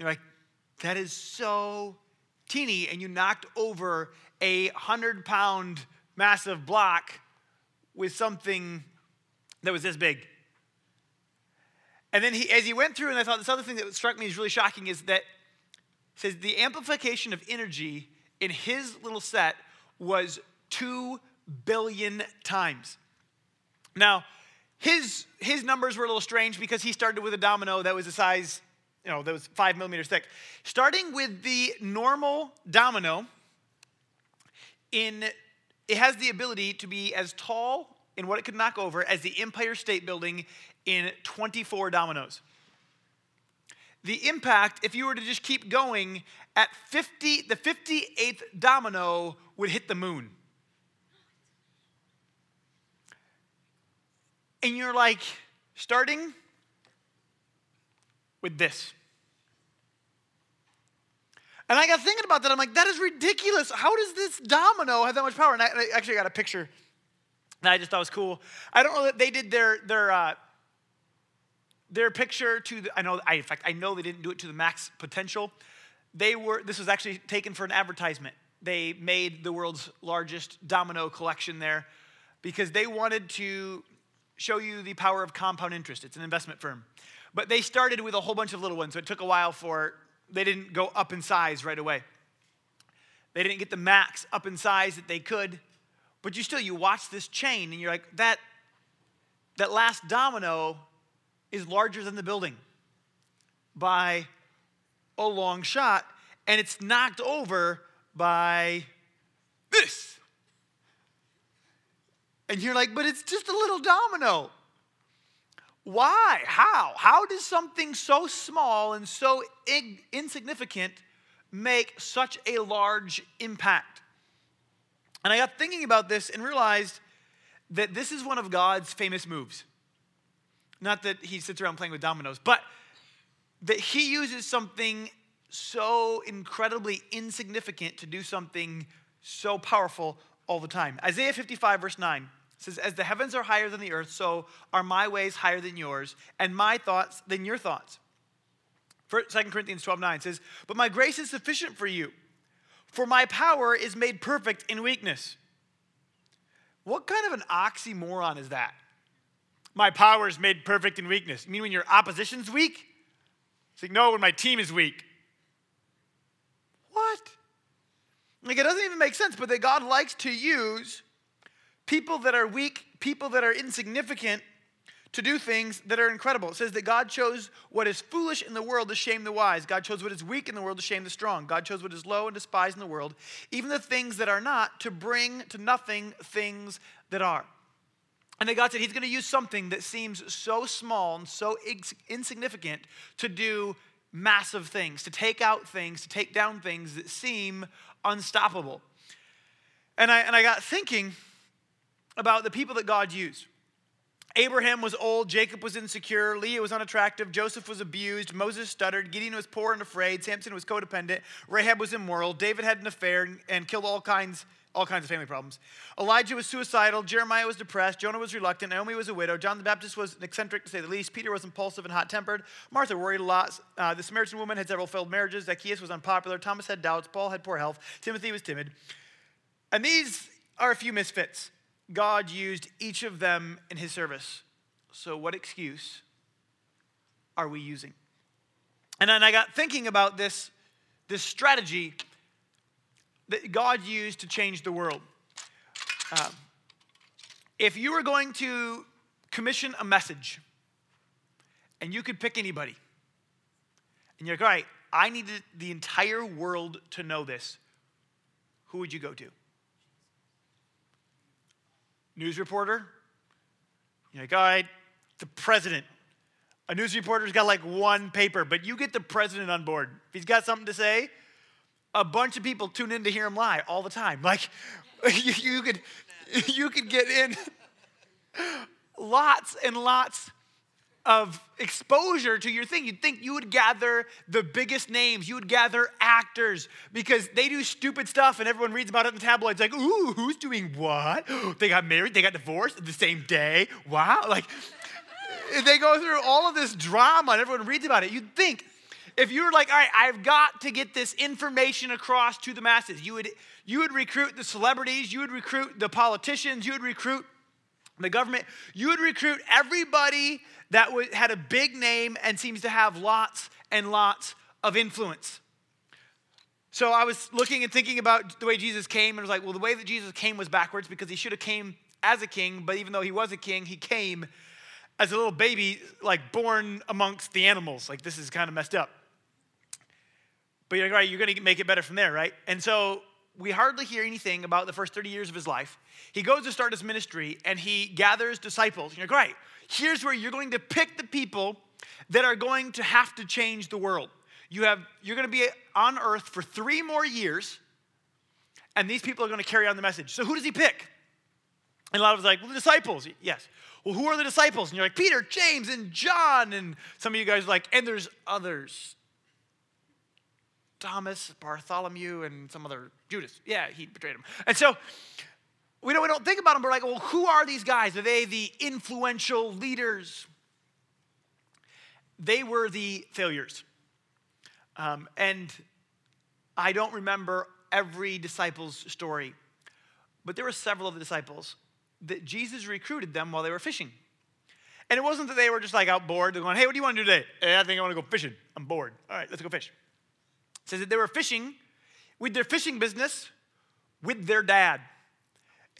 You're like, that is so teeny, and you knocked over a hundred pound massive block with something that was this big. And then he, as he went through, and I thought this other thing that struck me as really shocking is that says the amplification of energy in his little set was two billion times. Now, his his numbers were a little strange because he started with a domino that was the size, you know, that was five millimeters thick. Starting with the normal domino, in it has the ability to be as tall in what it could knock over as the Empire State Building in 24 dominoes. The impact, if you were to just keep going, at 50, the 58th domino would hit the moon. And you're like, starting with this. And I got thinking about that. I'm like, that is ridiculous. How does this domino have that much power? And I, I actually got a picture that I just thought was cool. I don't know that they did their their uh, their picture to the, I know I, in fact I know they didn't do it to the max potential. They were this was actually taken for an advertisement. They made the world's largest domino collection there because they wanted to show you the power of compound interest. It's an investment firm. But they started with a whole bunch of little ones, so it took a while for they didn't go up in size right away. They didn't get the max up in size that they could, but you still you watch this chain and you're like that that last domino is larger than the building by a long shot, and it's knocked over by this. And you're like, but it's just a little domino. Why? How? How does something so small and so ig- insignificant make such a large impact? And I got thinking about this and realized that this is one of God's famous moves. Not that he sits around playing with dominoes, but that he uses something so incredibly insignificant to do something so powerful all the time. Isaiah 55, verse 9 says, As the heavens are higher than the earth, so are my ways higher than yours, and my thoughts than your thoughts. 2 Corinthians 12, 9 says, But my grace is sufficient for you, for my power is made perfect in weakness. What kind of an oxymoron is that? My power is made perfect in weakness. You mean when your opposition's weak? It's like, no, when my team is weak. What? Like, it doesn't even make sense, but that God likes to use people that are weak, people that are insignificant, to do things that are incredible. It says that God chose what is foolish in the world to shame the wise. God chose what is weak in the world to shame the strong. God chose what is low and despised in the world, even the things that are not, to bring to nothing things that are. And then God said He's going to use something that seems so small and so insignificant to do massive things, to take out things, to take down things that seem unstoppable. And I, and I got thinking about the people that God used. Abraham was old, Jacob was insecure, Leah was unattractive, Joseph was abused, Moses stuttered, Gideon was poor and afraid, Samson was codependent, Rahab was immoral, David had an affair and killed all kinds all kinds of family problems. Elijah was suicidal, Jeremiah was depressed, Jonah was reluctant, Naomi was a widow, John the Baptist was eccentric to say the least, Peter was impulsive and hot tempered, Martha worried a lot, uh, the Samaritan woman had several failed marriages, Zacchaeus was unpopular, Thomas had doubts, Paul had poor health, Timothy was timid. And these are a few misfits. God used each of them in his service. So, what excuse are we using? And then I got thinking about this, this strategy that God used to change the world. Um, if you were going to commission a message and you could pick anybody, and you're like, all right, I needed the entire world to know this, who would you go to? News reporter. You're like, all right, the president. A news reporter's got like one paper, but you get the president on board. If he's got something to say, a bunch of people tune in to hear him lie all the time. Like, you, you could, you could get in lots and lots of exposure to your thing. You'd think you would gather the biggest names, you would gather actors because they do stupid stuff and everyone reads about it in the tabloids like, ooh, who's doing what? They got married, they got divorced the same day. Wow. Like, they go through all of this drama and everyone reads about it. You'd think if you were like, all right, I've got to get this information across to the masses, you would, you would recruit the celebrities, you would recruit the politicians, you would recruit the government, you would recruit everybody that had a big name and seems to have lots and lots of influence. So I was looking and thinking about the way Jesus came, and I was like, well, the way that Jesus came was backwards because he should have came as a king, but even though he was a king, he came as a little baby, like born amongst the animals. Like this is kind of messed up. But you're like, right, you're going to make it better from there, right? And so we hardly hear anything about the first 30 years of his life. He goes to start his ministry and he gathers disciples. You're like, right, here's where you're going to pick the people that are going to have to change the world. You have, you're going to be on earth for three more years, and these people are going to carry on the message. So who does he pick? And a lot of us like, well, the disciples. Yes. Well, who are the disciples? And you're like, Peter, James, and John. And some of you guys are like, and there's others. Thomas, Bartholomew, and some other Judas. Yeah, he betrayed him. And so we don't, we don't think about them, but we're like, well, who are these guys? Are they the influential leaders? They were the failures. Um, and I don't remember every disciple's story, but there were several of the disciples that Jesus recruited them while they were fishing. And it wasn't that they were just like out bored. They're going, hey, what do you want to do today? Hey, I think I want to go fishing. I'm bored. All right, let's go fish. Says that they were fishing with their fishing business with their dad.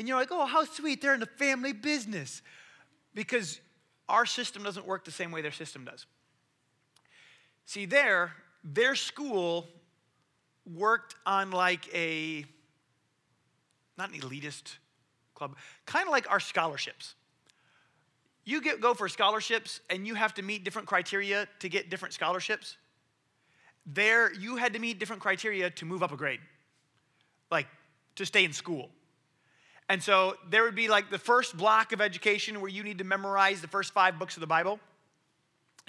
And you're like, oh, how sweet. They're in the family business. Because our system doesn't work the same way their system does. See, there, their school worked on like a, not an elitist club, kind of like our scholarships. You get, go for scholarships and you have to meet different criteria to get different scholarships. There, you had to meet different criteria to move up a grade, like to stay in school. And so there would be like the first block of education where you need to memorize the first five books of the Bible.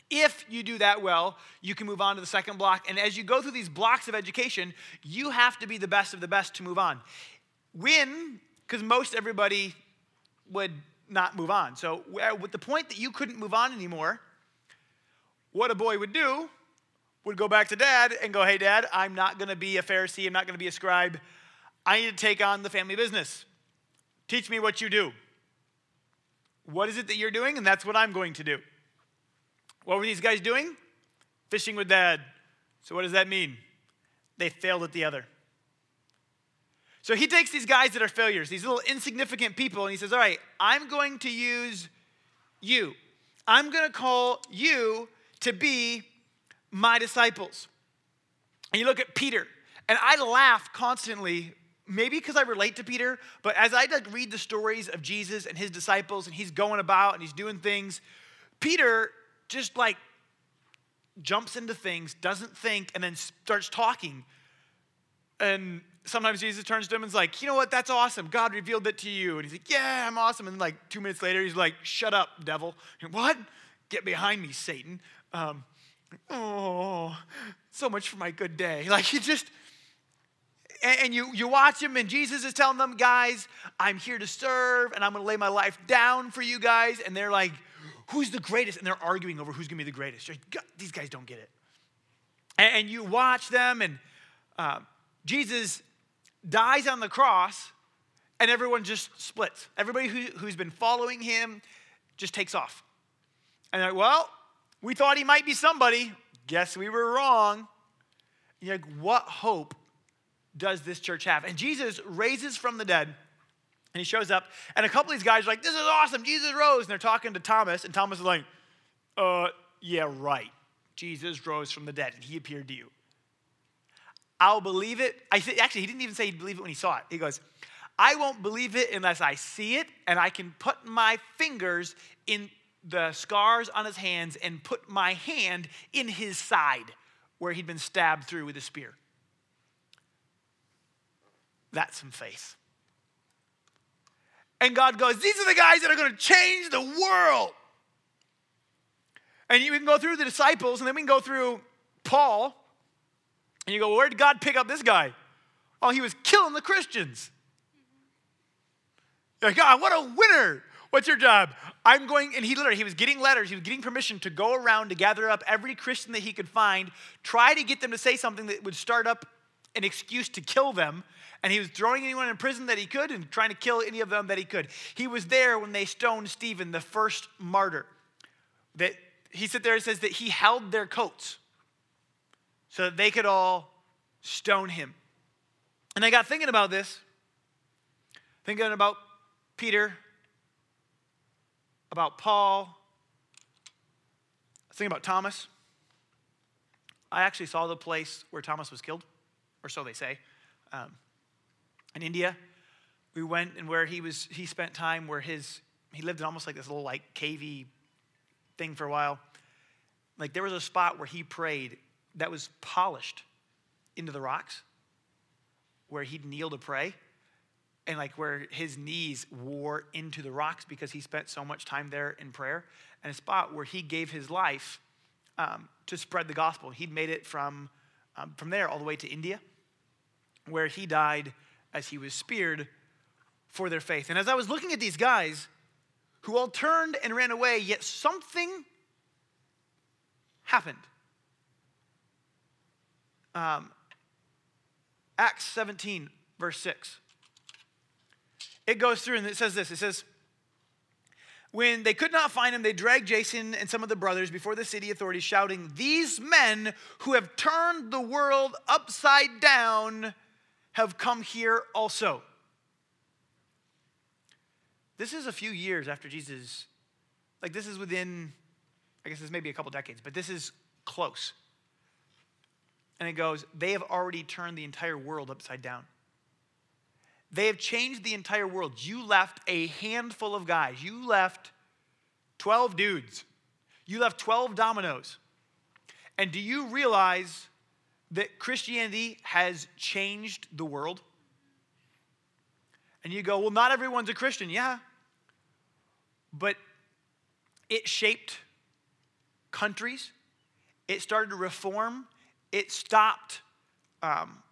If you do that well, you can move on to the second block. And as you go through these blocks of education, you have to be the best of the best to move on. When, because most everybody would not move on. So, uh, with the point that you couldn't move on anymore, what a boy would do would go back to dad and go, Hey, dad, I'm not going to be a Pharisee. I'm not going to be a scribe. I need to take on the family business. Teach me what you do. What is it that you're doing? And that's what I'm going to do. What were these guys doing? Fishing with dad. So, what does that mean? They failed at the other. So, he takes these guys that are failures, these little insignificant people, and he says, All right, I'm going to use you. I'm going to call you to be my disciples. And you look at Peter, and I laugh constantly maybe because I relate to Peter, but as I read the stories of Jesus and his disciples and he's going about and he's doing things, Peter just like jumps into things, doesn't think, and then starts talking. And sometimes Jesus turns to him and is like, you know what, that's awesome. God revealed it to you. And he's like, yeah, I'm awesome. And like two minutes later, he's like, shut up, devil. what? Get behind me, Satan. Um, oh, so much for my good day. Like you just, and you, you watch him, and Jesus is telling them, guys, I'm here to serve, and I'm gonna lay my life down for you guys. And they're like, who's the greatest? And they're arguing over who's gonna be the greatest. Like, These guys don't get it. And, you watch them, and uh, Jesus dies on the cross, and everyone just splits. Everybody who, who's been following him just takes off. And they're like, well, we thought he might be somebody. Guess we were wrong. You're like, what hope does this church have? And Jesus raises from the dead and he shows up, and a couple of these guys are like, This is awesome. Jesus rose. And they're talking to Thomas, and Thomas is like, Uh, yeah, right. Jesus rose from the dead, and he appeared to you. I'll believe it. I th- actually, he didn't even say he'd believe it when he saw it. He goes, I won't believe it unless I see it and I can put my fingers in the scars on his hands and put my hand in his side where he'd been stabbed through with a spear. That's some faith. And God goes, These are the guys that are going to change the world. And you can go through the disciples, and then we can go through Paul. And you go, well, Where did God pick up this guy? Oh, he was killing the Christians. You're like, God, what a winner. What's your job? I'm going, and he literally, he was getting letters, he was getting permission to go around to gather up every Christian that he could find, try to get them to say something that would start up an excuse to kill them. And he was throwing anyone in prison that he could and trying to kill any of them that he could. He was there when they stoned Stephen, the first martyr. That he sat there and says that he held their coats so that they could all stone him. And I got thinking about this, thinking about Peter, about Paul, thinking about Thomas. I actually saw the place where Thomas was killed, or so they say, um, in India. We went and where he was, he spent time where his, he lived in almost like this little like cavey thing for a while. Like there was a spot where he prayed that was polished into the rocks, where he'd kneel to pray and like where his knees wore into the rocks because he spent so much time there in prayer, and a spot where he gave his life um, to spread the gospel. He'd made it from, um, from there all the way to India, where he died as he was speared for their faith. And as I was looking at these guys who all turned and ran away, yet something happened. Um, Acts 17, verse 6 it goes through and it says this it says, when they could not find him, they dragged Jason and some of the brothers before the city authorities, shouting, These men who have turned the world upside down have come here also. This is a few years after Jesus, like, this is within, I guess this may be a couple decades, but this is close. And it goes, They have already turned the entire world upside down. They have changed the entire world. You left a handful of guys. You left 12 dudes. You left 12 dominoes. And do you realize that Christianity has changed the world? And you go, well, not everyone's a Christian. Yeah. But it shaped countries, it started to reform, it stopped um,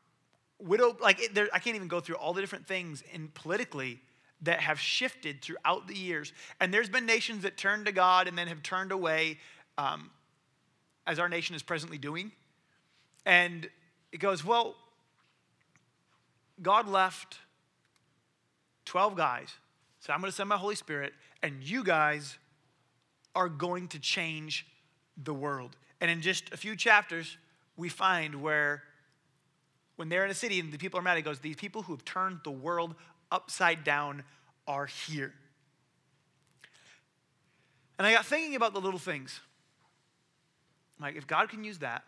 widow, like it, there, I can't even go through all the different things in politically that have shifted throughout the years. And there's been nations that turned to God and then have turned away, um, as our nation is presently doing. And it goes, well, God left 12 guys. So I'm going to send my Holy Spirit, and you guys are going to change the world. And in just a few chapters, we find where when they're in a city and the people are mad, he goes, These people who have turned the world upside down are here. And I got thinking about the little things. Like, if God can use that,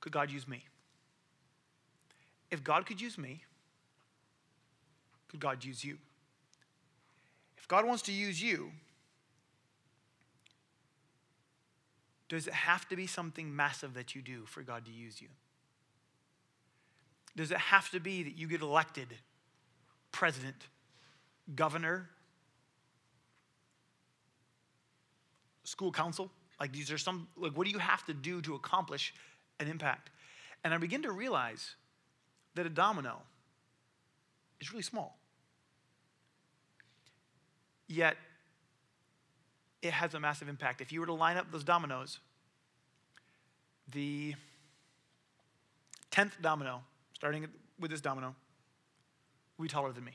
could God use me? If God could use me, could God use you? If God wants to use you, Does it have to be something massive that you do for God to use you? Does it have to be that you get elected president, governor, school council? Like, these are some, like, what do you have to do to accomplish an impact? And I begin to realize that a domino is really small. Yet, it has a massive impact. If you were to line up those dominoes, the 10th domino, starting with this domino, will be taller than me.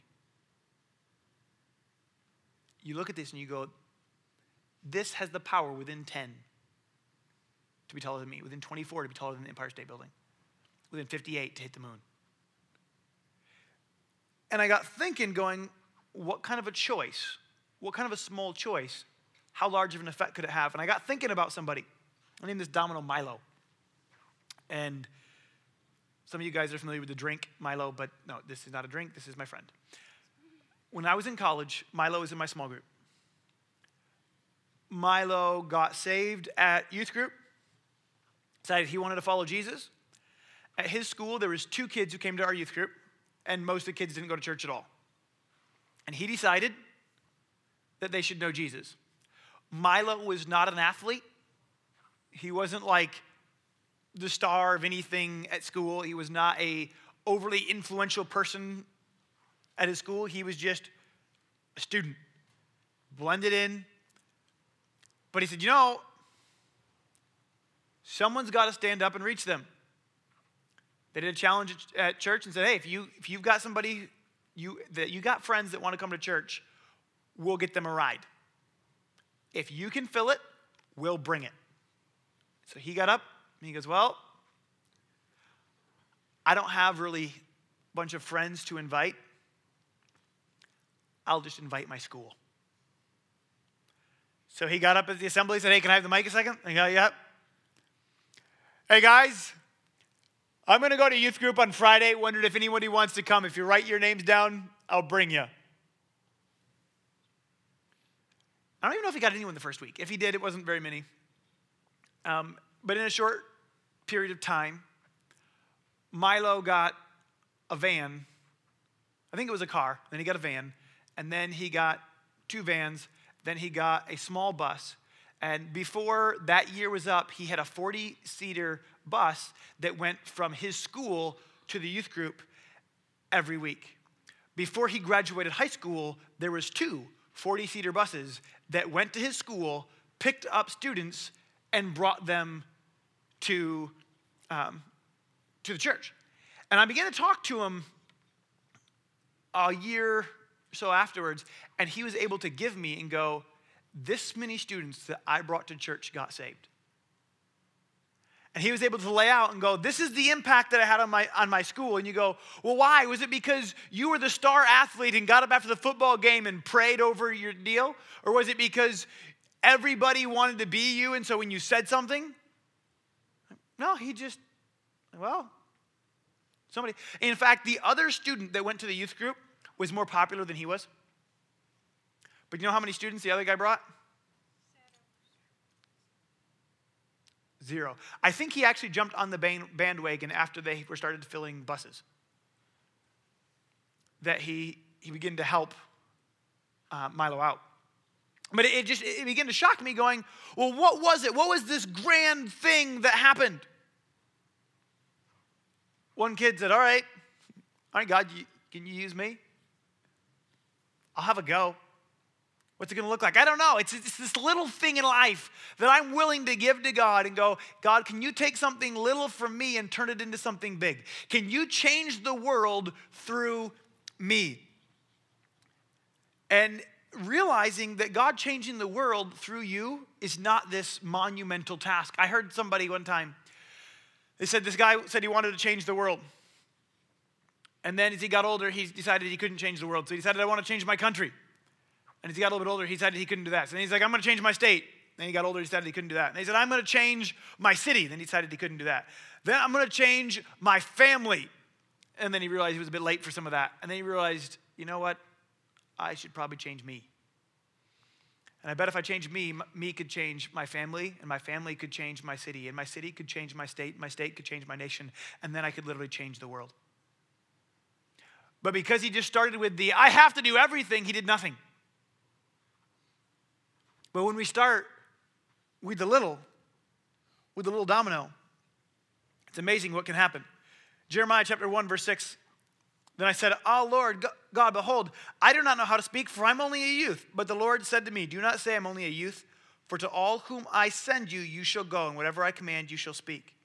You look at this and you go, this has the power within 10 to be taller than me, within 24 to be taller than the Empire State Building, within 58 to hit the moon. And I got thinking, going, what kind of a choice, what kind of a small choice how large of an effect could it have? And I got thinking about somebody. I named this Domino Milo. And some of you guys are familiar with the drink Milo, but no, this is not a drink. This is my friend. When I was in college, Milo was in my small group. Milo got saved at youth group, decided he wanted to follow Jesus. At his school, there was two kids who came to our youth group, and most of the kids didn't go to church at all. And he decided that they should know Jesus. Milo was not an athlete. He wasn't like the star of anything at school. He was not a overly influential person at his school, he was just a student, blended in. But he said, You know, someone's got to stand up and reach them. They did a challenge at church and said, Hey, if, you, if you've got somebody, you, that you got friends that want to come to church, we'll get them a ride. If you can fill it, we'll bring it. So he got up and he goes, Well, I don't have really a bunch of friends to invite. I'll just invite my school. So he got up at the assembly and said, Hey, can I have the mic a second? I go, Yep. Hey, guys, I'm going to go to youth group on Friday. Wondered if anybody wants to come. If you write your names down, I'll bring you. I don't even know if he got anyone the first week. If he did, it wasn't very many. Um, but in a short period of time, Milo got a van. I think it was a car. Then he got a van. And then he got two vans. Then he got a small bus. And before that year was up, he had a 40 seater bus that went from his school to the youth group every week. Before he graduated high school, there was two 40 seater buses that went to his school, picked up students, and brought them to, um, to the church. And I began to talk to him a year or so afterwards, and he was able to give me and go, This many students that I brought to church got saved. And he was able to lay out and go, This is the impact that I had on my, on my school. And you go, Well, why? Was it because you were the star athlete and got up after the football game and prayed over your deal? Or was it because everybody wanted to be you and so when you said something? No, he just, well, Somebody, in fact, the other student that went to the youth group was more popular than he was. But you know how many students the other guy brought? Zero. I think he actually jumped on the bandwagon after they were started filling buses. That he, he began to help uh, Milo out. But it, just it began to shock me, going, well, what was it? What was this grand thing that happened? One kid said, All right, all right, God, you, can you use me? I'll have a go. What's it going to look like? I don't know. It's, it's this little thing in life that I'm willing to give to God and go, God, can you take something little from me and turn it into something big? Can you change the world through me? And realizing that God changing the world through you is not this monumental task. I heard somebody one time they said this guy said he wanted to change the world. And then as he got older, he decided he couldn't change the world. So he decided, I want to change my country. And as he got a little bit older, he decided he couldn't do that. So then he's like, I'm going to change my state. Then he got older, he decided he couldn't do that. And he said, I'm going to change my city. Then he decided he couldn't do that. Then I'm going to change my family. And then he realized he was a bit late for some of that. And then he realized, you know what? I should probably change me. And I bet if I changed me, me could change my family, and my family could change my city, and my city could change my state, my state could change my nation, and then I could literally change the world. But because he just started with the I have to do everything, he did nothing. But when we start with the little, with the little domino, it's amazing what can happen. Jeremiah chapter 1, verse 6 then I said, Oh Lord, God, behold, I do not know how to speak, for I'm only a youth. But the Lord said to me, Do not say I'm only a youth, for to all whom I send you, you shall go, and whatever I command, you shall speak.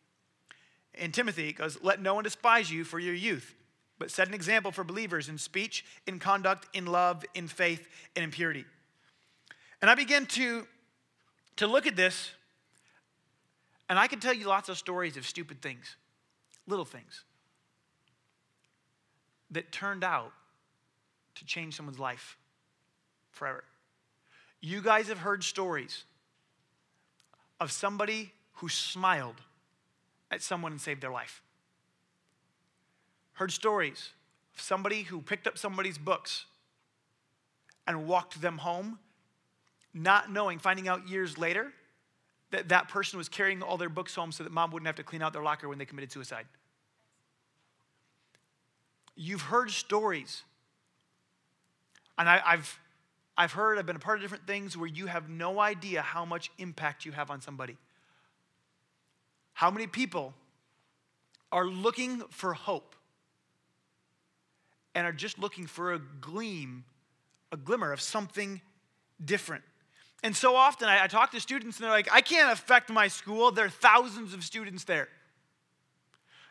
In Timothy, goes, Let no one despise you for your youth, but set an example for believers in speech, in conduct, in love, in faith, and in purity. And I began to, to look at this, and I can tell you lots of stories of stupid things, little things that turned out to change someone's life forever. You guys have heard stories of somebody who smiled at someone and saved their life. Heard stories of somebody who picked up somebody's books and walked them home, not knowing, finding out years later that that person was carrying all their books home so that mom wouldn't have to clean out their locker when they committed suicide. You've heard stories. And I, have I've heard, I've been a part of different things where you have no idea how much impact you have on somebody. How many people are looking for hope? and are just looking for a gleam, a glimmer of something different. And so often I, I talk to students and they're like, I can't affect my school. There are thousands of students there.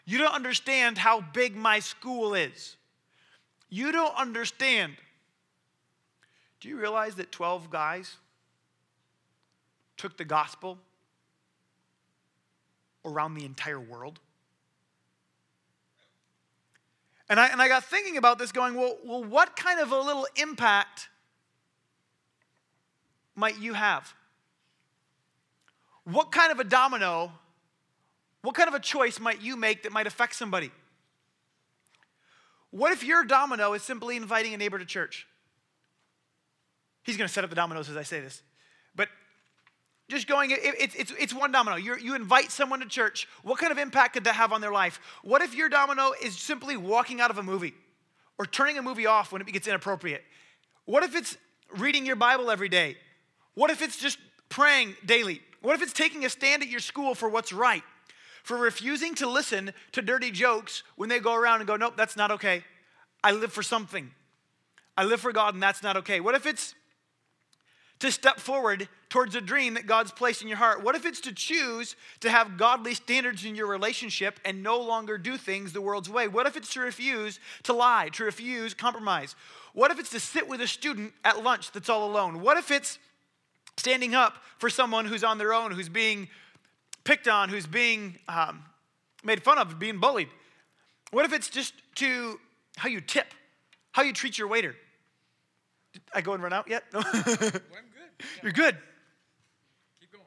You don't understand how big my school is. You don't understand. Do you realize that 12 guys took the gospel around the entire world? And I, and I got thinking about this, going, well, well, what kind of a little impact might you have? What kind of a domino, what kind of a choice might you make that might affect somebody? What if your domino is simply inviting a neighbor to church? He's going to set up the dominoes as I say this. But just going, it, it's, it's, it's one domino. you you invite someone to church. What kind of impact could that have on their life? What if your domino is simply walking out of a movie or turning a movie off when it gets inappropriate? What if it's reading your Bible every day? What if it's just praying daily? What if it's taking a stand at your school for what's right? For refusing to listen to dirty jokes when they go around and go, nope, that's not okay. I live for something. I live for God, and that's not okay. What if it's to step forward towards a dream that God's placed in your heart? What if it's to choose to have godly standards in your relationship and no longer do things the world's way? What if it's to refuse to lie, to refuse compromise? What if it's to sit with a student at lunch that's all alone? What if it's standing up for someone who's on their own, who's being picked on, who's being um, made fun of, being bullied? What if it's just to how you tip, how you treat your waiter? Did I go and run out yet? No. Well, I'm good. Yeah. You're good. Keep going.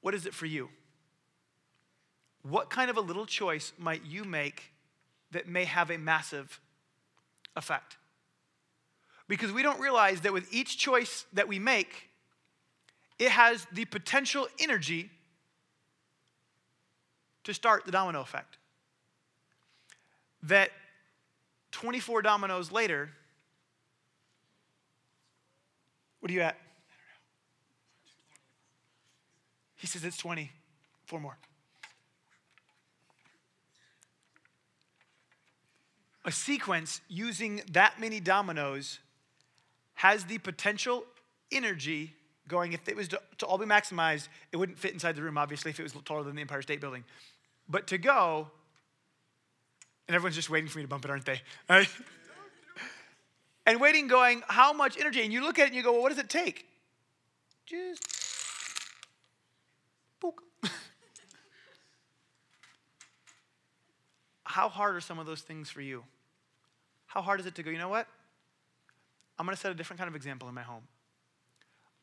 What is it for you? What kind of a little choice might you make that may have a massive effect? Because we don't realize that with each choice that we make, it has the potential energy to start the domino effect. That 24 dominoes later, what are you at? He says it's 20. Four more. A sequence using that many dominoes has the potential energy going. If it was to, to, all be maximized, it wouldn't fit inside the room, obviously, if it was taller than the Empire State Building. But to go, and everyone's just waiting for me to bump it, aren't they? And waiting, going, how much energy? And you look at it and you go, well, what does it take? Just how hard are some of those things for you? How hard is it to go, you know what? I'm going to set a different kind of example in my home.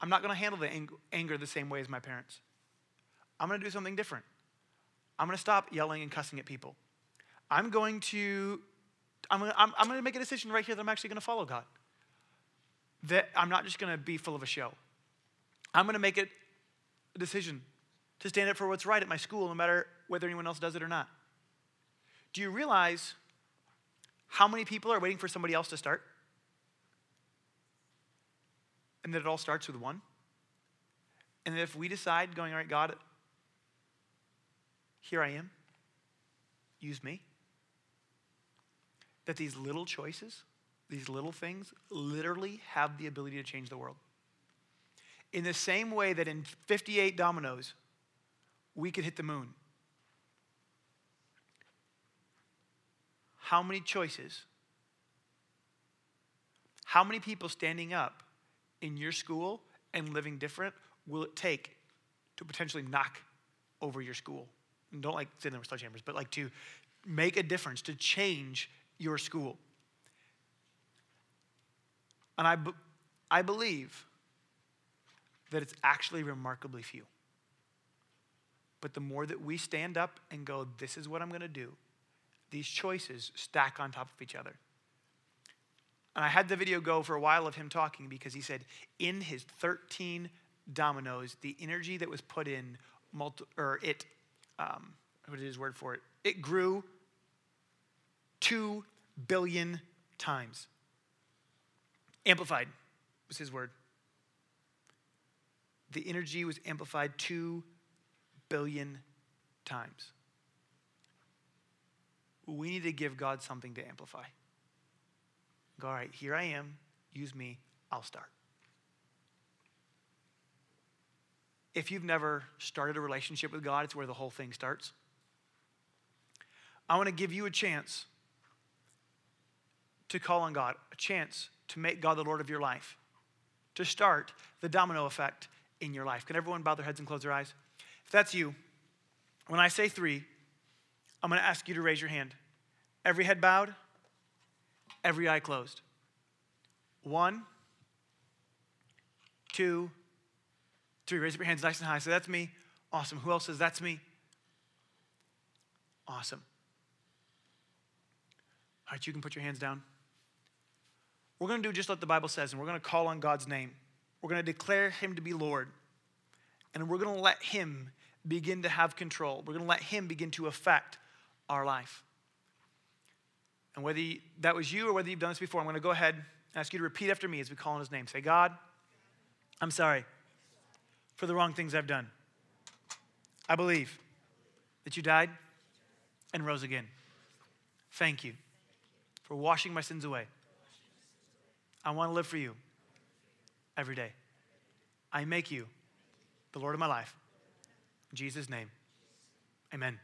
I'm not going to handle the ang- anger the same way as my parents. I'm going to do something different. I'm going to stop yelling and cussing at people. I'm going to I'm gonna, I'm, I'm gonna make a decision right here that I'm actually gonna follow God. That I'm not just gonna be full of a show. I'm gonna make it a decision to stand up for what's right at my school, no matter whether anyone else does it or not. Do you realize how many people are waiting for somebody else to start? And that it all starts with one? And that if we decide, going, all right, God, here I am, use me that these little choices, these little things, literally have the ability to change the world. In the same way that in 58 dominoes, we could hit the moon. How many choices, how many people standing up in your school and living different will it take to potentially knock over your school? And don't like sit in star chambers, but like to make a difference, to change your school. And I, I believe that it's actually remarkably few. But the more that we stand up and go, this is what I'm going to do, these choices stack on top of each other. And I had the video go for a while of him talking because he said in his 13 dominoes, the energy that was put in, multi, or it, um, what is his word for it? It grew two billion times. Amplified was his word. The energy was amplified two billion times. We need to give God something to amplify. Go, all right, here I am. Use me. I'll start. If you've never started a relationship with God, it's where the whole thing starts. I want to give you a chance to call on God, a chance to make God the Lord of your life, to start the domino effect in your life. Can everyone bow their heads and close their eyes? If that's you, when I say three, I'm going to ask you to raise your hand. Every head bowed, every eye closed. One, two, three. Raise up your hands nice and high. Say, that's me. Awesome. Who else says, that's me? Awesome. All right, you can put your hands down. We're going to do just what the Bible says, and we're going to call on God's name. We're going to declare him to be Lord, and we're going to let him begin to have control. We're going to let him begin to affect our life. And whether that was you or whether you've done this before, I'm going to go ahead and ask you to repeat after me as we call on his name. Say, God, I'm sorry for the wrong things I've done. I believe that you died and rose again. Thank you for washing my sins away. I want to live for you every day. I make you the Lord of my life. In Jesus' name, amen.